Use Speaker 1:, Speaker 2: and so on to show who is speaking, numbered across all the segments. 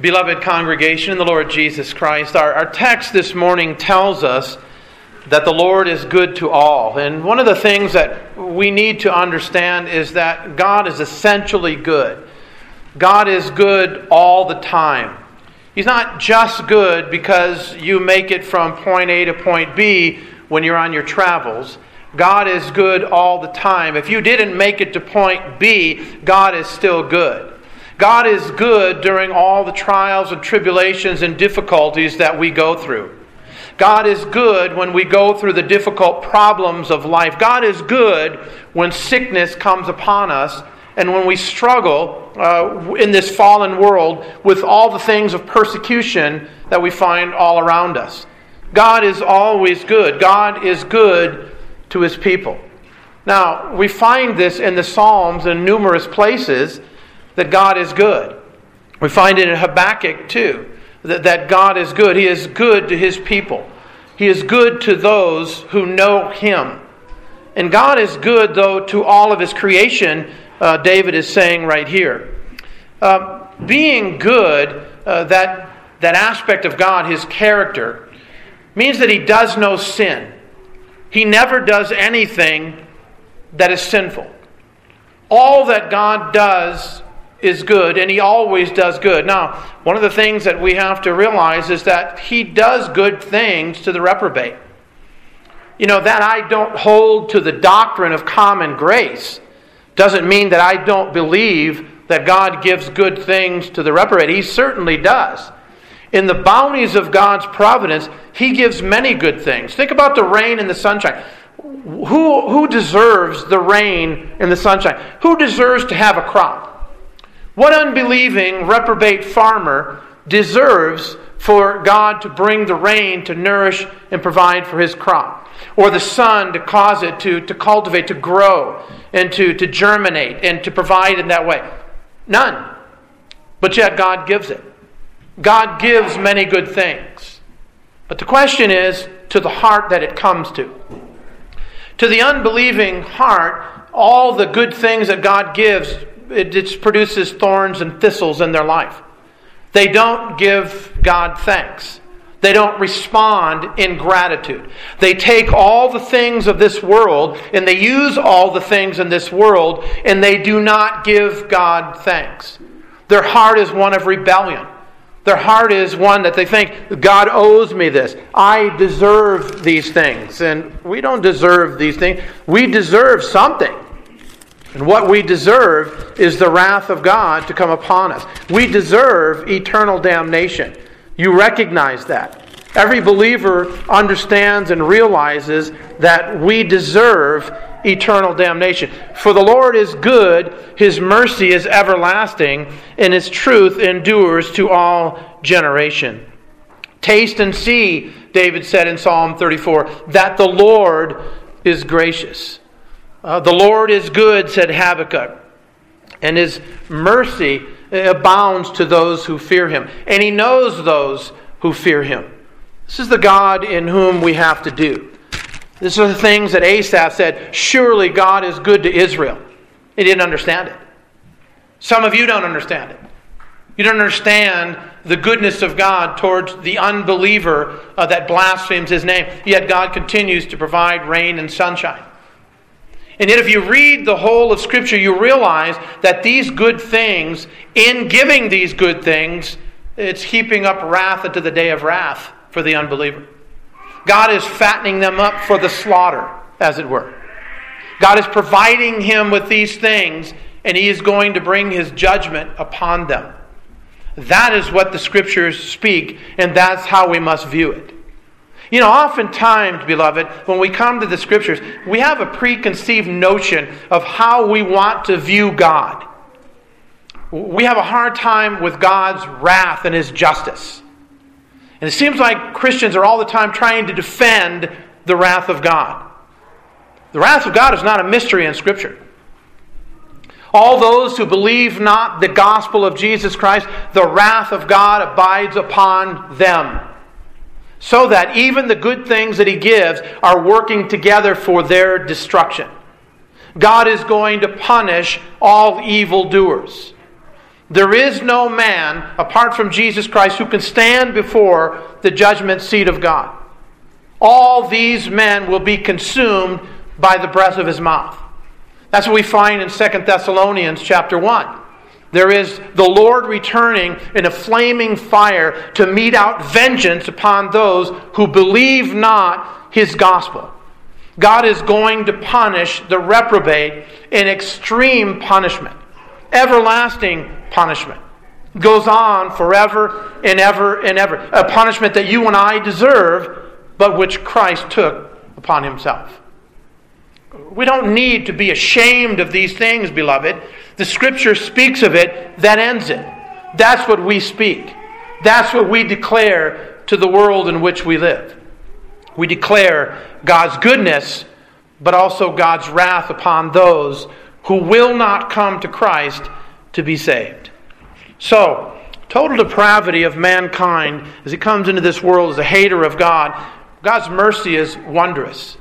Speaker 1: Beloved congregation in the Lord Jesus Christ, our, our text this morning tells us that the Lord is good to all. And one of the things that we need to understand is that God is essentially good. God is good all the time. He's not just good because you make it from point A to point B when you're on your travels. God is good all the time. If you didn't make it to point B, God is still good. God is good during all the trials and tribulations and difficulties that we go through. God is good when we go through the difficult problems of life. God is good when sickness comes upon us and when we struggle uh, in this fallen world with all the things of persecution that we find all around us. God is always good. God is good to his people. Now, we find this in the Psalms in numerous places that God is good. We find it in Habakkuk too, that, that God is good. He is good to his people, he is good to those who know him. And God is good, though, to all of his creation, uh, David is saying right here. Uh, being good, uh, that, that aspect of God, his character, means that he does no sin. He never does anything that is sinful. All that God does is good, and He always does good. Now, one of the things that we have to realize is that He does good things to the reprobate. You know, that I don't hold to the doctrine of common grace doesn't mean that I don't believe that God gives good things to the reprobate. He certainly does. In the bounties of God's providence, He gives many good things. Think about the rain and the sunshine. Who, who deserves the rain and the sunshine? Who deserves to have a crop? What unbelieving, reprobate farmer deserves for God to bring the rain to nourish and provide for his crop? Or the sun to cause it to, to cultivate, to grow, and to, to germinate, and to provide in that way? None. But yet God gives it. God gives many good things. But the question is to the heart that it comes to. To the unbelieving heart, all the good things that God gives, it produces thorns and thistles in their life. They don't give God thanks. They don't respond in gratitude. They take all the things of this world and they use all the things in this world and they do not give God thanks. Their heart is one of rebellion. Their heart is one that they think, God owes me this. I deserve these things. And we don't deserve these things. We deserve something. And what we deserve is the wrath of God to come upon us. We deserve eternal damnation. You recognize that. Every believer understands and realizes that we deserve eternal damnation. For the Lord is good, his mercy is everlasting, and his truth endures to all generation. Taste and see, David said in Psalm 34, that the Lord is gracious. Uh, the Lord is good, said Habakkuk, and his mercy abounds to those who fear him, and he knows those who fear him. This is the God in whom we have to do. These are the things that Asaph said surely God is good to Israel. He didn't understand it. Some of you don't understand it. You don't understand the goodness of God towards the unbeliever uh, that blasphemes his name. Yet God continues to provide rain and sunshine. And yet, if you read the whole of Scripture, you realize that these good things, in giving these good things, it's heaping up wrath unto the day of wrath for the unbeliever. God is fattening them up for the slaughter, as it were. God is providing him with these things, and he is going to bring his judgment upon them. That is what the scriptures speak, and that's how we must view it. You know, oftentimes, beloved, when we come to the scriptures, we have a preconceived notion of how we want to view God. We have a hard time with God's wrath and his justice. And it seems like Christians are all the time trying to defend the wrath of God. The wrath of God is not a mystery in Scripture. All those who believe not the gospel of Jesus Christ, the wrath of God abides upon them. So that even the good things that He gives are working together for their destruction. God is going to punish all evildoers. There is no man, apart from Jesus Christ, who can stand before the judgment seat of God. All these men will be consumed by the breath of his mouth. That's what we find in 2 Thessalonians chapter 1. There is the Lord returning in a flaming fire to mete out vengeance upon those who believe not his gospel. God is going to punish the reprobate in extreme punishment, everlasting punishment. Goes on forever and ever and ever. A punishment that you and I deserve, but which Christ took upon himself. We don't need to be ashamed of these things, beloved. The scripture speaks of it, that ends it. That's what we speak. That's what we declare to the world in which we live. We declare God's goodness, but also God's wrath upon those who will not come to Christ to be saved. So, total depravity of mankind as he comes into this world as a hater of God, God's mercy is wondrous.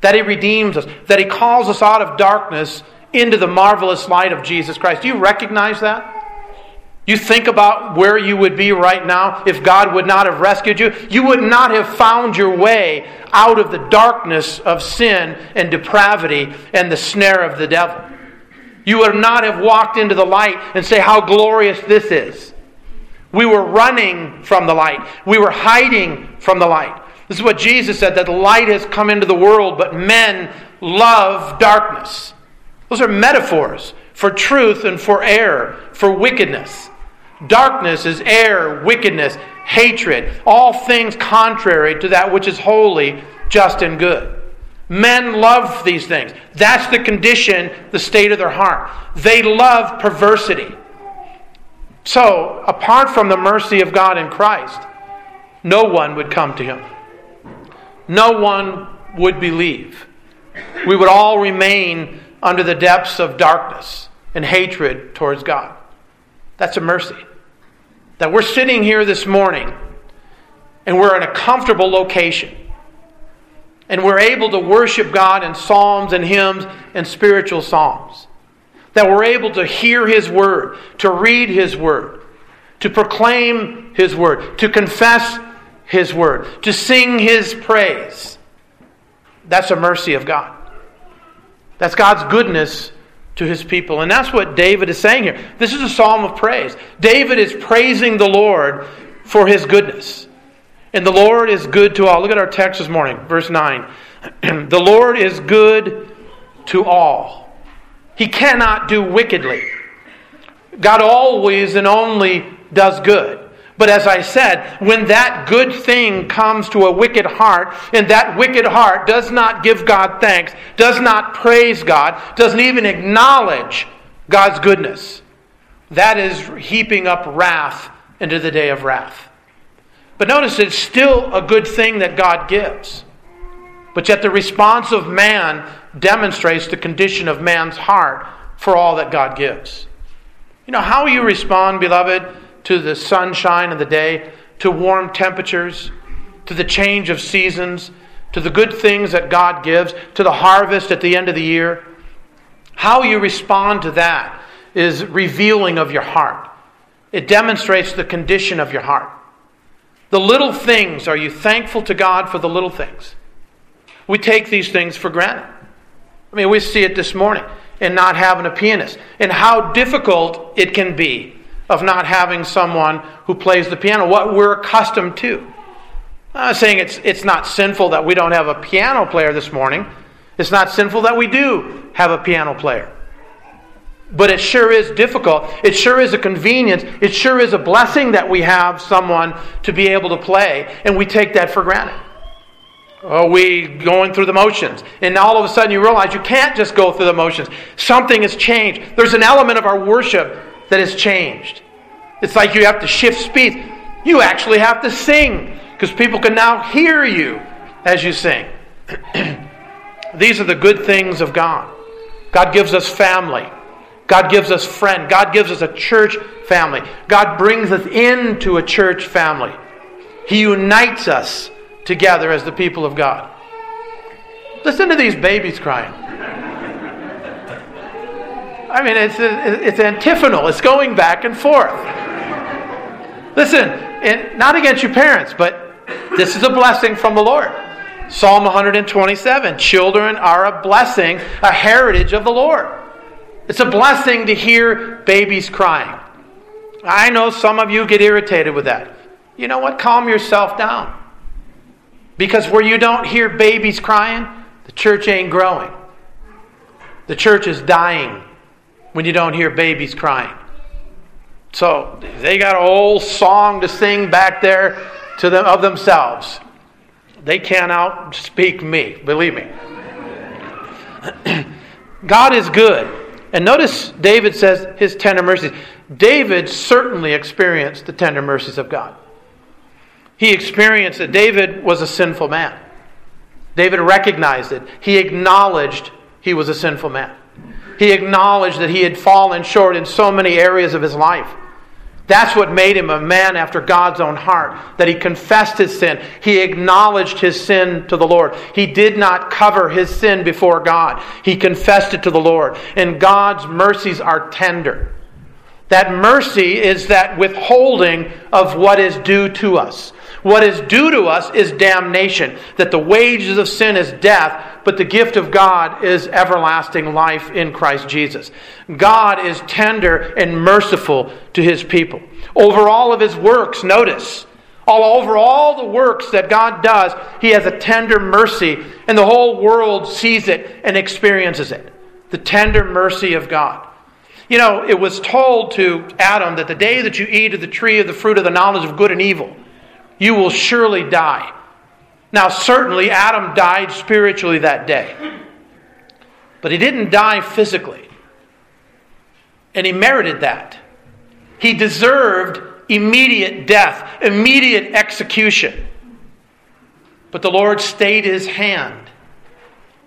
Speaker 1: That he redeems us, that he calls us out of darkness into the marvelous light of Jesus Christ. Do you recognize that? You think about where you would be right now if God would not have rescued you. You would not have found your way out of the darkness of sin and depravity and the snare of the devil. You would not have walked into the light and say, How glorious this is. We were running from the light, we were hiding from the light. This is what Jesus said that light has come into the world, but men love darkness. Those are metaphors for truth and for error, for wickedness. Darkness is error, wickedness, hatred, all things contrary to that which is holy, just, and good. Men love these things. That's the condition, the state of their heart. They love perversity. So, apart from the mercy of God in Christ, no one would come to Him. No one would believe. We would all remain under the depths of darkness and hatred towards God. That's a mercy. That we're sitting here this morning and we're in a comfortable location. And we're able to worship God in psalms and hymns and spiritual songs. That we're able to hear His Word, to read His Word, to proclaim His Word, to confess His Word, to sing His praise. That's a mercy of God. That's God's goodness to his people. And that's what David is saying here. This is a psalm of praise. David is praising the Lord for his goodness. And the Lord is good to all. Look at our text this morning, verse 9. the Lord is good to all. He cannot do wickedly. God always and only does good. But as I said, when that good thing comes to a wicked heart, and that wicked heart does not give God thanks, does not praise God, doesn't even acknowledge God's goodness, that is heaping up wrath into the day of wrath. But notice it's still a good thing that God gives. But yet the response of man demonstrates the condition of man's heart for all that God gives. You know, how you respond, beloved, to the sunshine of the day, to warm temperatures, to the change of seasons, to the good things that God gives, to the harvest at the end of the year. How you respond to that is revealing of your heart. It demonstrates the condition of your heart. The little things, are you thankful to God for the little things? We take these things for granted. I mean, we see it this morning in not having a pianist and how difficult it can be of not having someone who plays the piano, what we're accustomed to. I'm not saying it's, it's not sinful that we don't have a piano player this morning. It's not sinful that we do have a piano player. But it sure is difficult. It sure is a convenience. It sure is a blessing that we have someone to be able to play, and we take that for granted. Oh, we going through the motions. And all of a sudden you realize you can't just go through the motions. Something has changed. There's an element of our worship that has changed. It's like you have to shift speeds. You actually have to sing because people can now hear you as you sing. These are the good things of God. God gives us family. God gives us friend. God gives us a church family. God brings us into a church family. He unites us together as the people of God. Listen to these babies crying. I mean, it's, it's antiphonal, it's going back and forth. Listen, not against your parents, but this is a blessing from the Lord. Psalm 127 Children are a blessing, a heritage of the Lord. It's a blessing to hear babies crying. I know some of you get irritated with that. You know what? Calm yourself down. Because where you don't hear babies crying, the church ain't growing. The church is dying when you don't hear babies crying. So they got a whole song to sing back there to them of themselves. They can't outspeak me, believe me. God is good. And notice David says his tender mercies. David certainly experienced the tender mercies of God. He experienced that David was a sinful man. David recognized it. He acknowledged he was a sinful man. He acknowledged that he had fallen short in so many areas of his life. That's what made him a man after God's own heart, that he confessed his sin. He acknowledged his sin to the Lord. He did not cover his sin before God, he confessed it to the Lord. And God's mercies are tender. That mercy is that withholding of what is due to us. What is due to us is damnation, that the wages of sin is death, but the gift of God is everlasting life in Christ Jesus. God is tender and merciful to his people. Over all of his works, notice, all over all the works that God does, he has a tender mercy, and the whole world sees it and experiences it. The tender mercy of God. You know, it was told to Adam that the day that you eat of the tree of the fruit of the knowledge of good and evil, you will surely die. Now, certainly, Adam died spiritually that day, but he didn't die physically. And he merited that. He deserved immediate death, immediate execution. But the Lord stayed his hand.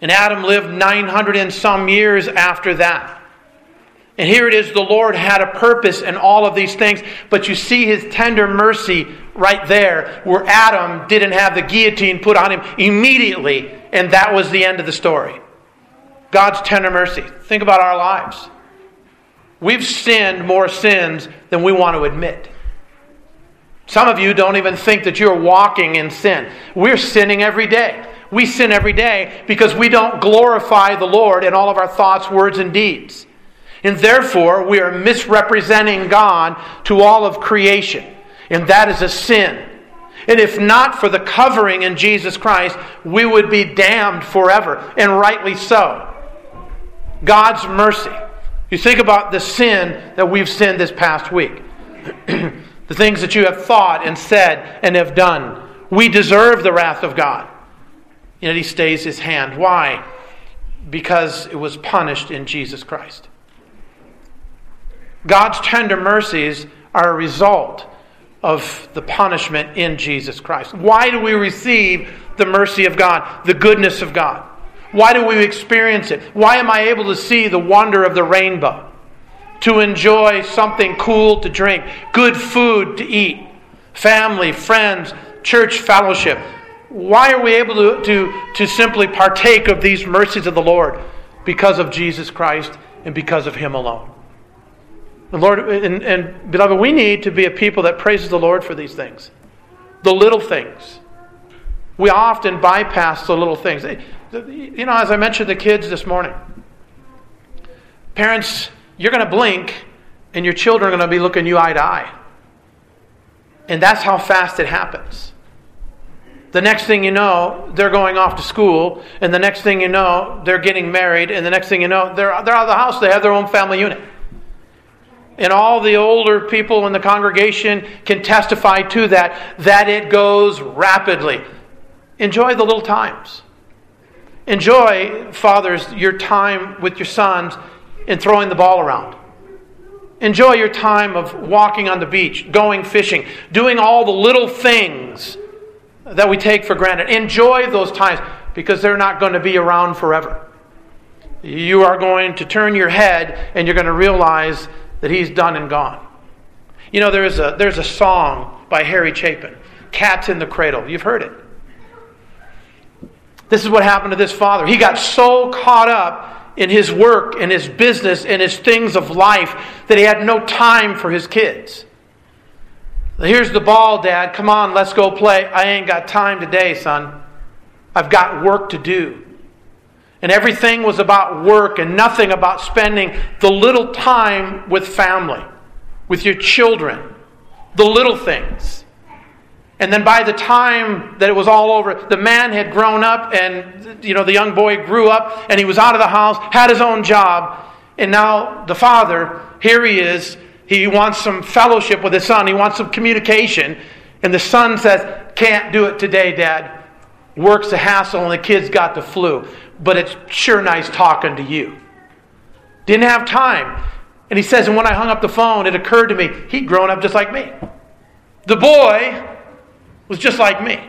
Speaker 1: And Adam lived 900 and some years after that. And here it is the Lord had a purpose in all of these things, but you see his tender mercy right there where Adam didn't have the guillotine put on him immediately, and that was the end of the story. God's tender mercy. Think about our lives. We've sinned more sins than we want to admit. Some of you don't even think that you're walking in sin. We're sinning every day. We sin every day because we don't glorify the Lord in all of our thoughts, words, and deeds. And therefore, we are misrepresenting God to all of creation. And that is a sin. And if not for the covering in Jesus Christ, we would be damned forever, and rightly so. God's mercy. You think about the sin that we've sinned this past week, the things that you have thought and said and have done. We deserve the wrath of God. Yet He stays His hand. Why? Because it was punished in Jesus Christ. God's tender mercies are a result of the punishment in Jesus Christ. Why do we receive the mercy of God, the goodness of God? Why do we experience it? Why am I able to see the wonder of the rainbow? To enjoy something cool to drink, good food to eat, family, friends, church fellowship. Why are we able to, to, to simply partake of these mercies of the Lord? Because of Jesus Christ and because of Him alone. And Lord, and, and beloved, we need to be a people that praises the Lord for these things. The little things. We often bypass the little things. Eh, you know, as I mentioned the kids this morning, parents, you're going to blink and your children are going to be looking you eye to eye. And that's how fast it happens. The next thing you know, they're going off to school, and the next thing you know, they're getting married, and the next thing you know, they're, they're out of the house, they have their own family unit and all the older people in the congregation can testify to that, that it goes rapidly. Enjoy the little times. Enjoy, fathers, your time with your sons in throwing the ball around. Enjoy your time of walking on the beach, going fishing, doing all the little things that we take for granted. Enjoy those times because they're not going to be around forever. You are going to turn your head and you're going to realize that he's done and gone. You know, there's a, there's a song by Harry Chapin, Cats in the Cradle. You've heard it. This is what happened to this father. He got so caught up in his work, in his business, in his things of life that he had no time for his kids. Here's the ball, Dad. Come on, let's go play. I ain't got time today, son. I've got work to do. And everything was about work and nothing about spending the little time with family, with your children, the little things. And then by the time that it was all over, the man had grown up and you know the young boy grew up and he was out of the house, had his own job, and now the father, here he is, he wants some fellowship with his son, he wants some communication, and the son says, "Can't do it today, dad. Work's a hassle and the kid's got the flu." But it's sure nice talking to you. Didn't have time. And he says, and when I hung up the phone, it occurred to me, he'd grown up just like me. The boy was just like me.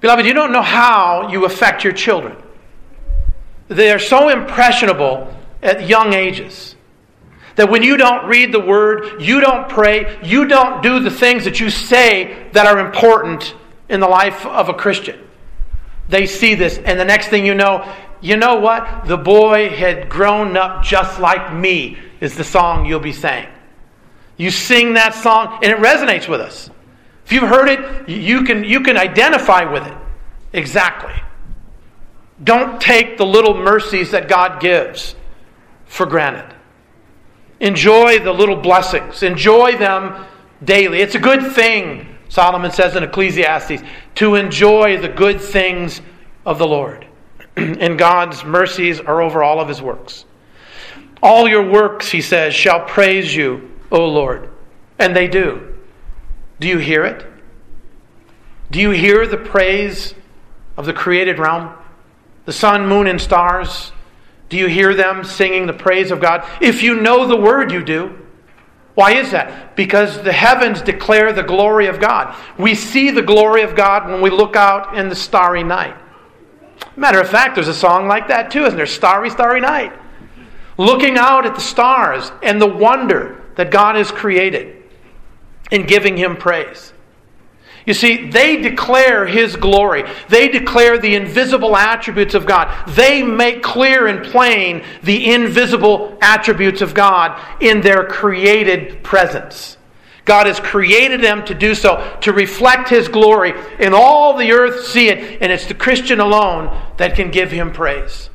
Speaker 1: Beloved, you don't know how you affect your children. They are so impressionable at young ages that when you don't read the word, you don't pray, you don't do the things that you say that are important in the life of a Christian. They see this, and the next thing you know, you know what? The boy had grown up just like me, is the song you'll be saying. You sing that song, and it resonates with us. If you've heard it, you can, you can identify with it. Exactly. Don't take the little mercies that God gives for granted. Enjoy the little blessings, enjoy them daily. It's a good thing Solomon says in Ecclesiastes, to enjoy the good things of the Lord. and God's mercies are over all of his works. All your works, he says, shall praise you, O Lord. And they do. Do you hear it? Do you hear the praise of the created realm? The sun, moon, and stars? Do you hear them singing the praise of God? If you know the word, you do. Why is that? Because the heavens declare the glory of God. We see the glory of God when we look out in the starry night. Matter of fact, there's a song like that too, isn't there? Starry, starry night. Looking out at the stars and the wonder that God has created and giving Him praise. You see, they declare His glory. They declare the invisible attributes of God. They make clear and plain the invisible attributes of God in their created presence. God has created them to do so, to reflect His glory, and all the earth see it, and it's the Christian alone that can give Him praise.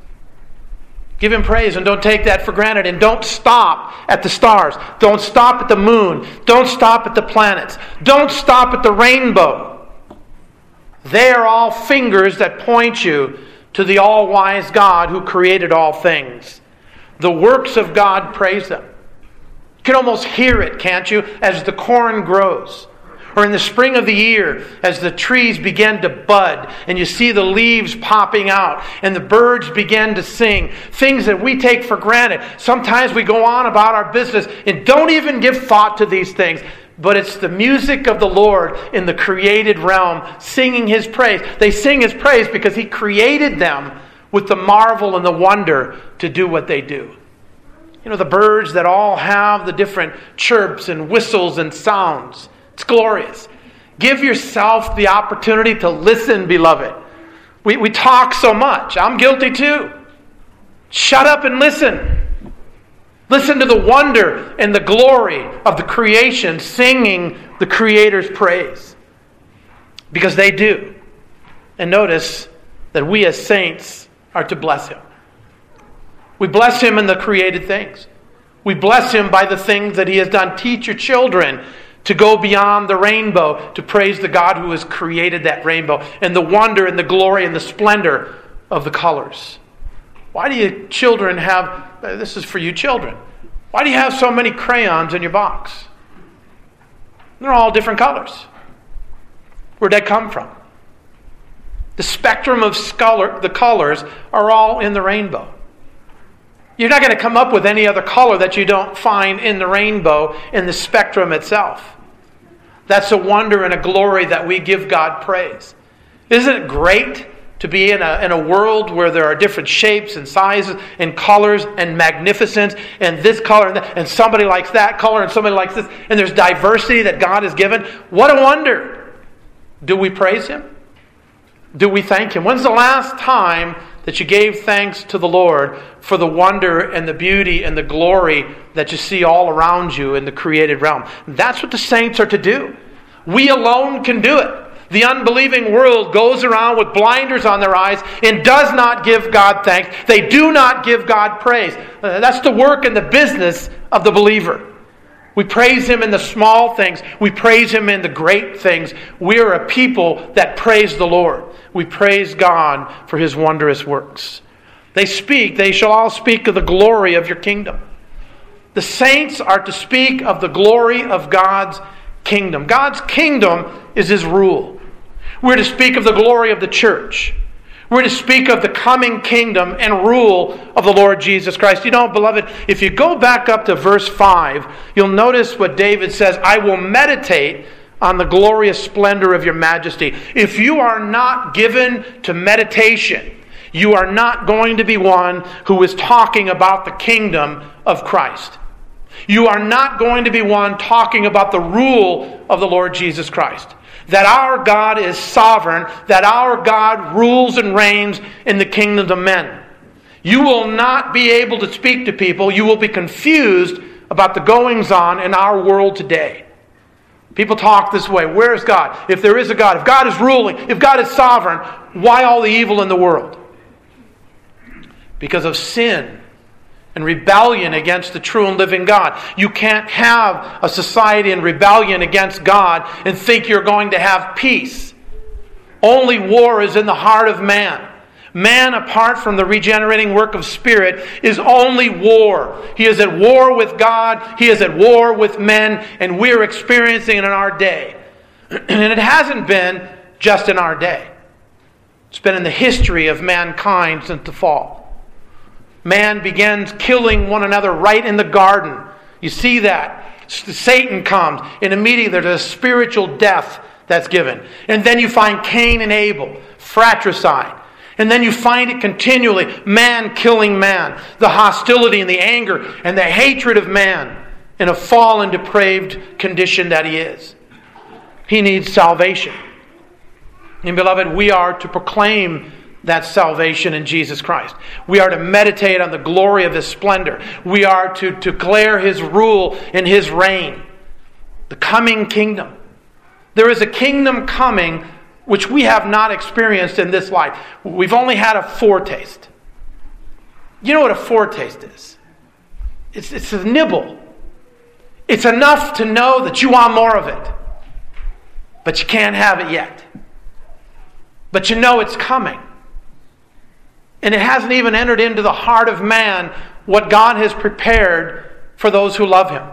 Speaker 1: Give him praise and don't take that for granted. And don't stop at the stars. Don't stop at the moon. Don't stop at the planets. Don't stop at the rainbow. They are all fingers that point you to the all wise God who created all things. The works of God praise them. You can almost hear it, can't you, as the corn grows or in the spring of the year as the trees begin to bud and you see the leaves popping out and the birds begin to sing, things that we take for granted. Sometimes we go on about our business and don't even give thought to these things. But it's the music of the Lord in the created realm singing His praise. They sing His praise because He created them with the marvel and the wonder to do what they do. You know, the birds that all have the different chirps and whistles and sounds. It's glorious. Give yourself the opportunity to listen, beloved. We, we talk so much. I'm guilty too. Shut up and listen. Listen to the wonder and the glory of the creation singing the Creator's praise. Because they do. And notice that we as saints are to bless Him. We bless Him in the created things. We bless Him by the things that He has done. Teach your children to go beyond the rainbow to praise the God who has created that rainbow and the wonder and the glory and the splendor of the colors. Why do you children have, uh, this is for you children, why do you have so many crayons in your box? They're all different colors. Where'd that come from? The spectrum of color, the colors are all in the rainbow. You're not going to come up with any other color that you don't find in the rainbow in the spectrum itself. That's a wonder and a glory that we give God praise. Isn't it great to be in a, in a world where there are different shapes and sizes and colors and magnificence and this color and, that, and somebody likes that color and somebody likes this and there's diversity that God has given? What a wonder! Do we praise Him? Do we thank Him? When's the last time that you gave thanks to the Lord for the wonder and the beauty and the glory that you see all around you in the created realm. That's what the saints are to do. We alone can do it. The unbelieving world goes around with blinders on their eyes and does not give God thanks. They do not give God praise. Uh, that's the work and the business of the believer. We praise Him in the small things. We praise Him in the great things. We are a people that praise the Lord. We praise God for His wondrous works. They speak, they shall all speak of the glory of your kingdom. The saints are to speak of the glory of God's kingdom. God's kingdom is His rule. We're to speak of the glory of the church. We're to speak of the coming kingdom and rule of the Lord Jesus Christ. You know, beloved, if you go back up to verse 5, you'll notice what David says I will meditate on the glorious splendor of your majesty. If you are not given to meditation, you are not going to be one who is talking about the kingdom of Christ. You are not going to be one talking about the rule of the Lord Jesus Christ that our God is sovereign, that our God rules and reigns in the kingdoms of men. You will not be able to speak to people. You will be confused about the goings on in our world today. People talk this way Where is God? If there is a God, if God is ruling, if God is sovereign, why all the evil in the world? Because of sin and rebellion against the true and living God. You can't have a society in rebellion against God and think you're going to have peace. Only war is in the heart of man. Man, apart from the regenerating work of Spirit, is only war. He is at war with God, he is at war with men, and we're experiencing it in our day. And it hasn't been just in our day, it's been in the history of mankind since the fall man begins killing one another right in the garden. You see that. Satan comes, and immediately there's a spiritual death that's given. And then you find Cain and Abel, fratricide. And then you find it continually man killing man, the hostility and the anger and the hatred of man in a fallen, depraved condition that he is. He needs salvation. And beloved, we are to proclaim that salvation in Jesus Christ. We are to meditate on the glory of His splendor. We are to, to declare His rule and His reign. The coming kingdom. There is a kingdom coming which we have not experienced in this life. We've only had a foretaste. You know what a foretaste is? It's, it's a nibble. It's enough to know that you want more of it, but you can't have it yet. But you know it's coming. And it hasn't even entered into the heart of man what God has prepared for those who love Him.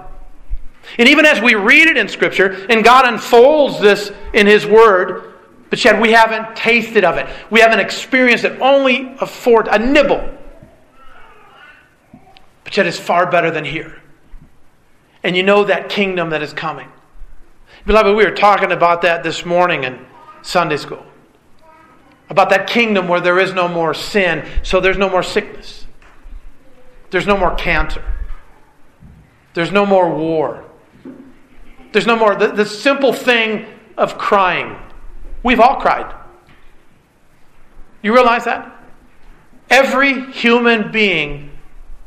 Speaker 1: And even as we read it in Scripture, and God unfolds this in His Word, but yet we haven't tasted of it. We haven't experienced it. Only a fort, a nibble. But yet it's far better than here. And you know that kingdom that is coming. Beloved, we were talking about that this morning in Sunday school about that kingdom where there is no more sin, so there's no more sickness. There's no more cancer. There's no more war. There's no more. The, the simple thing of crying. We've all cried. You realize that? Every human being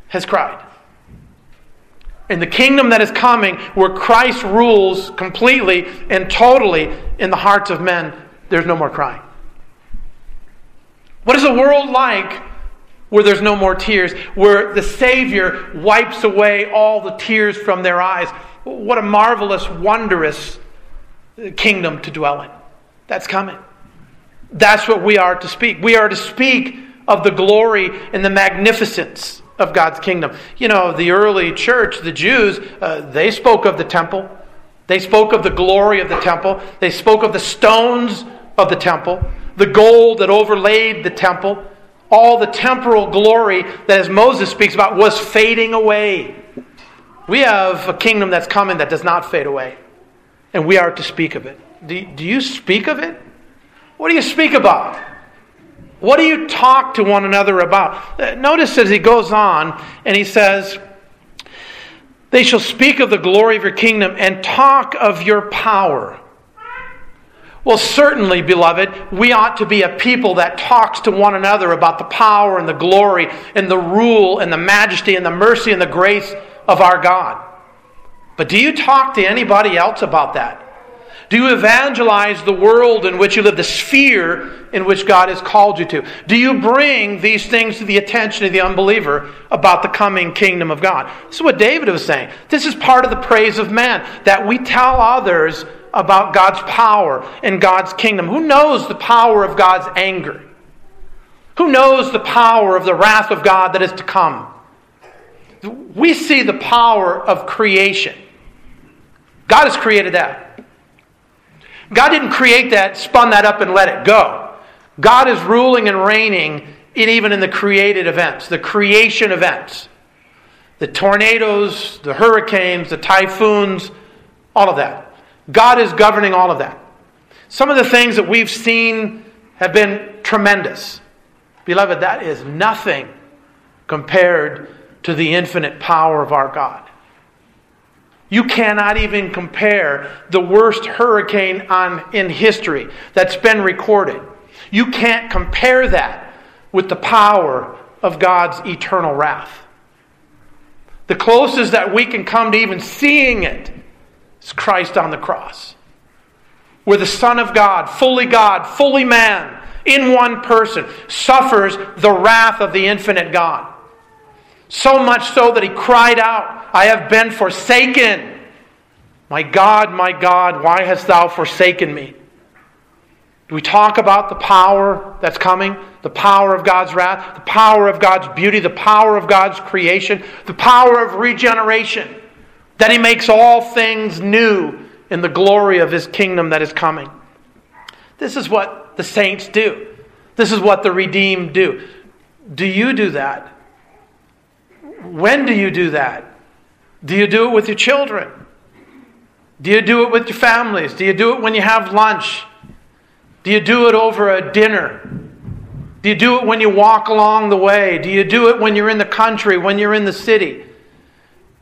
Speaker 1: has cried. In the kingdom that is coming, where Christ rules completely and totally in the hearts of men, there's no more crying. What is a world like where there's no more tears, where the Savior wipes away all the tears from their eyes? What a marvelous, wondrous kingdom to dwell in. That's coming. That's what we are to speak. We are to speak of the glory and the magnificence of God's kingdom. You know, the early church, the Jews, uh, they spoke of the temple. They spoke of the glory of the temple. They spoke of the stones of the temple the gold that overlaid the temple, all the temporal glory that, as Moses speaks about, was fading away. We have a kingdom that's coming that does not fade away, and we are to speak of it. Do, do you speak of it? What do you speak about? What do you talk to one another about? Uh, notice as he goes on and he says, They shall speak of the glory of your kingdom and talk of your power Well, certainly, beloved, we ought to be a people that talks to one another about the power and the glory and the rule and the majesty and the mercy and the grace of our God. But do you talk to anybody else about that? Do you evangelize the world in which you live, the sphere in which God has called you to? Do you bring these things to the attention of the unbeliever about the coming kingdom of God? This is what David was saying. This is part of the praise of man, that we tell others about God's power and God's kingdom. Who knows the power of God's anger? Who knows the power of the wrath of God that is to come? We see the power of creation. God has created that. God didn't create that, spun that up, and let it go. God is ruling and reigning in, even in the created events, the creation events. The tornadoes, the hurricanes, the typhoons, all of that. God is governing all of that. Some of the things that we've seen have been tremendous. Beloved, that is nothing compared to the infinite power of our God. You cannot even compare the worst hurricane on, in history that's been recorded. You can't compare that with the power of God's eternal wrath. The closest that we can come to even seeing it Christ on the cross. Where the Son of God, fully God, fully man, in one person, suffers the wrath of the infinite God. So much so that he cried out, I have been forsaken. My God, my God, why hast thou forsaken me? Do we talk about the power that's coming? The power of God's wrath, the power of God's beauty, the power of God's creation, the power of regeneration that he makes all things new in the glory of his kingdom that is coming. This is what the saints do. This is what the redeemed do. Do you do that? When do you do that? Do you do it with your children? Do you do it with your families? Do you do it when you have lunch? Do you do it over a dinner? Do you do it when you walk along the way? Do you do it when you're in the country, when you're in the city?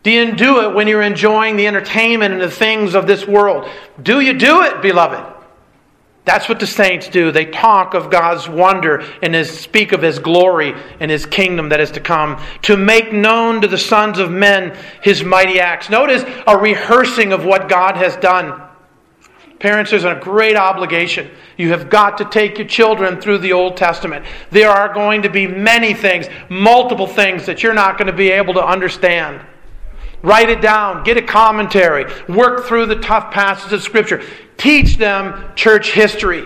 Speaker 1: Do you do it when you're enjoying the entertainment and the things of this world? Do you do it, beloved? That's what the saints do. They talk of God's wonder and his, speak of his glory and his kingdom that is to come, to make known to the sons of men his mighty acts. Notice a rehearsing of what God has done. Parents, there's a great obligation. You have got to take your children through the Old Testament. There are going to be many things, multiple things that you're not going to be able to understand. Write it down, get a commentary, work through the tough passages of Scripture. Teach them church history.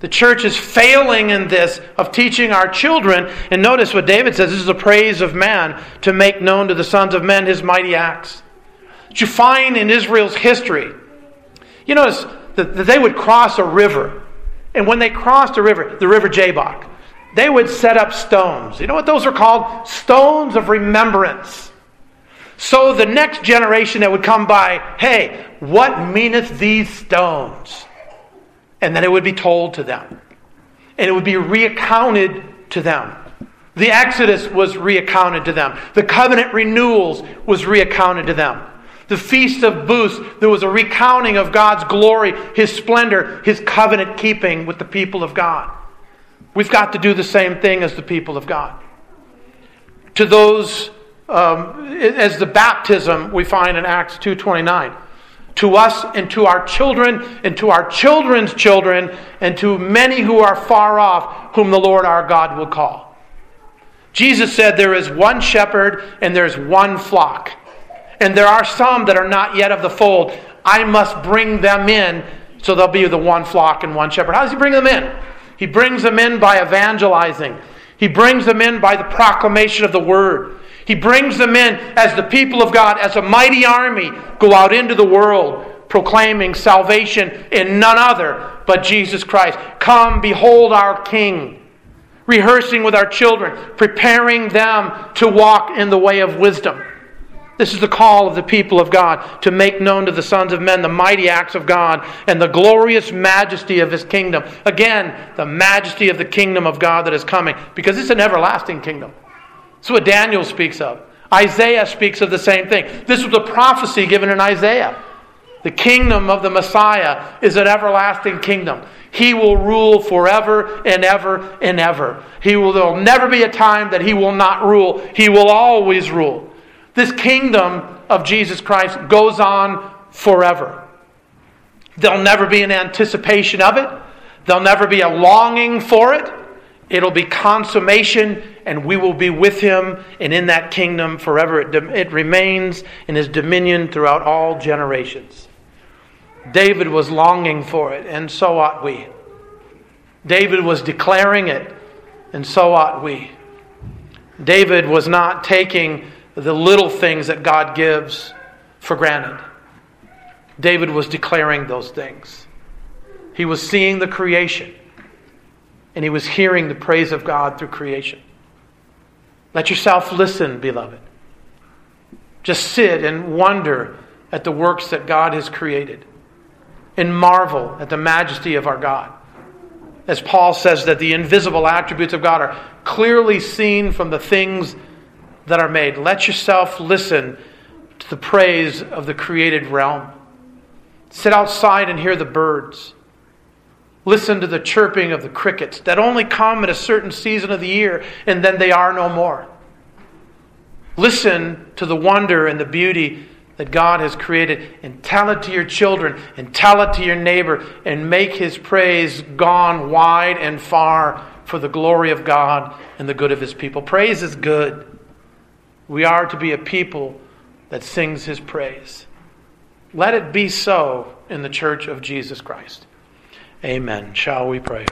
Speaker 1: The church is failing in this of teaching our children. And notice what David says this is the praise of man to make known to the sons of men his mighty acts. That you find in Israel's history. You notice that they would cross a river. And when they crossed a river, the river Jabbok, they would set up stones. You know what those are called? Stones of remembrance. So the next generation that would come by, hey, what meaneth these stones? And then it would be told to them. And it would be recounted to them. The Exodus was recounted to them. The covenant renewals was recounted to them. The Feast of Booths, there was a recounting of God's glory, His splendor, His covenant keeping with the people of God. We've got to do the same thing as the people of God. To those um, as the baptism we find in Acts 2.29. To us and to our children and to our children's children and to many who are far off, whom the Lord our God will call. Jesus said there is one shepherd and there's one flock. And there are some that are not yet of the fold. I must bring them in so they'll be the one flock and one shepherd. How does he bring them in? He brings them in by evangelizing. He brings them in by the proclamation of the word. He brings them in as the people of God, as a mighty army, go out into the world proclaiming salvation in none other but Jesus Christ. Come, behold our King. Rehearsing with our children, preparing them to walk in the way of wisdom. This is the call of the people of God to make known to the sons of men the mighty acts of God and the glorious majesty of his kingdom. Again, the majesty of the kingdom of God that is coming, because it's an everlasting kingdom. That's what Daniel speaks of. Isaiah speaks of the same thing. This was a prophecy given in Isaiah. The kingdom of the Messiah is an everlasting kingdom. He will rule forever and ever and ever. He will, there will never be a time that he will not rule. He will always rule. This kingdom of Jesus Christ goes on forever. There'll never be an anticipation of it. There'll never be a longing for it. It'll be consummation, and we will be with him and in that kingdom forever. It, it remains in his dominion throughout all generations. David was longing for it, and so ought we. David was declaring it, and so ought we. David was not taking the little things that God gives for granted. David was declaring those things. He was seeing the creation, and he was hearing the praise of God through creation. Let yourself listen, beloved. Just sit and wonder at the works that God has created and marvel at the majesty of our God. As Paul says, that the invisible attributes of God are clearly seen from the things that are made. Let yourself listen to the praise of the created realm. Sit outside and hear the birds. Listen to the chirping of the crickets that only come at a certain season of the year and then they are no more. Listen to the wonder and the beauty that God has created and tell it to your children and tell it to your neighbor and make his praise gone wide and far for the glory of God and the good of his people. Praise is good. We are to be a people that sings his praise. Let it be so in the church of Jesus Christ. Amen. Shall we pray?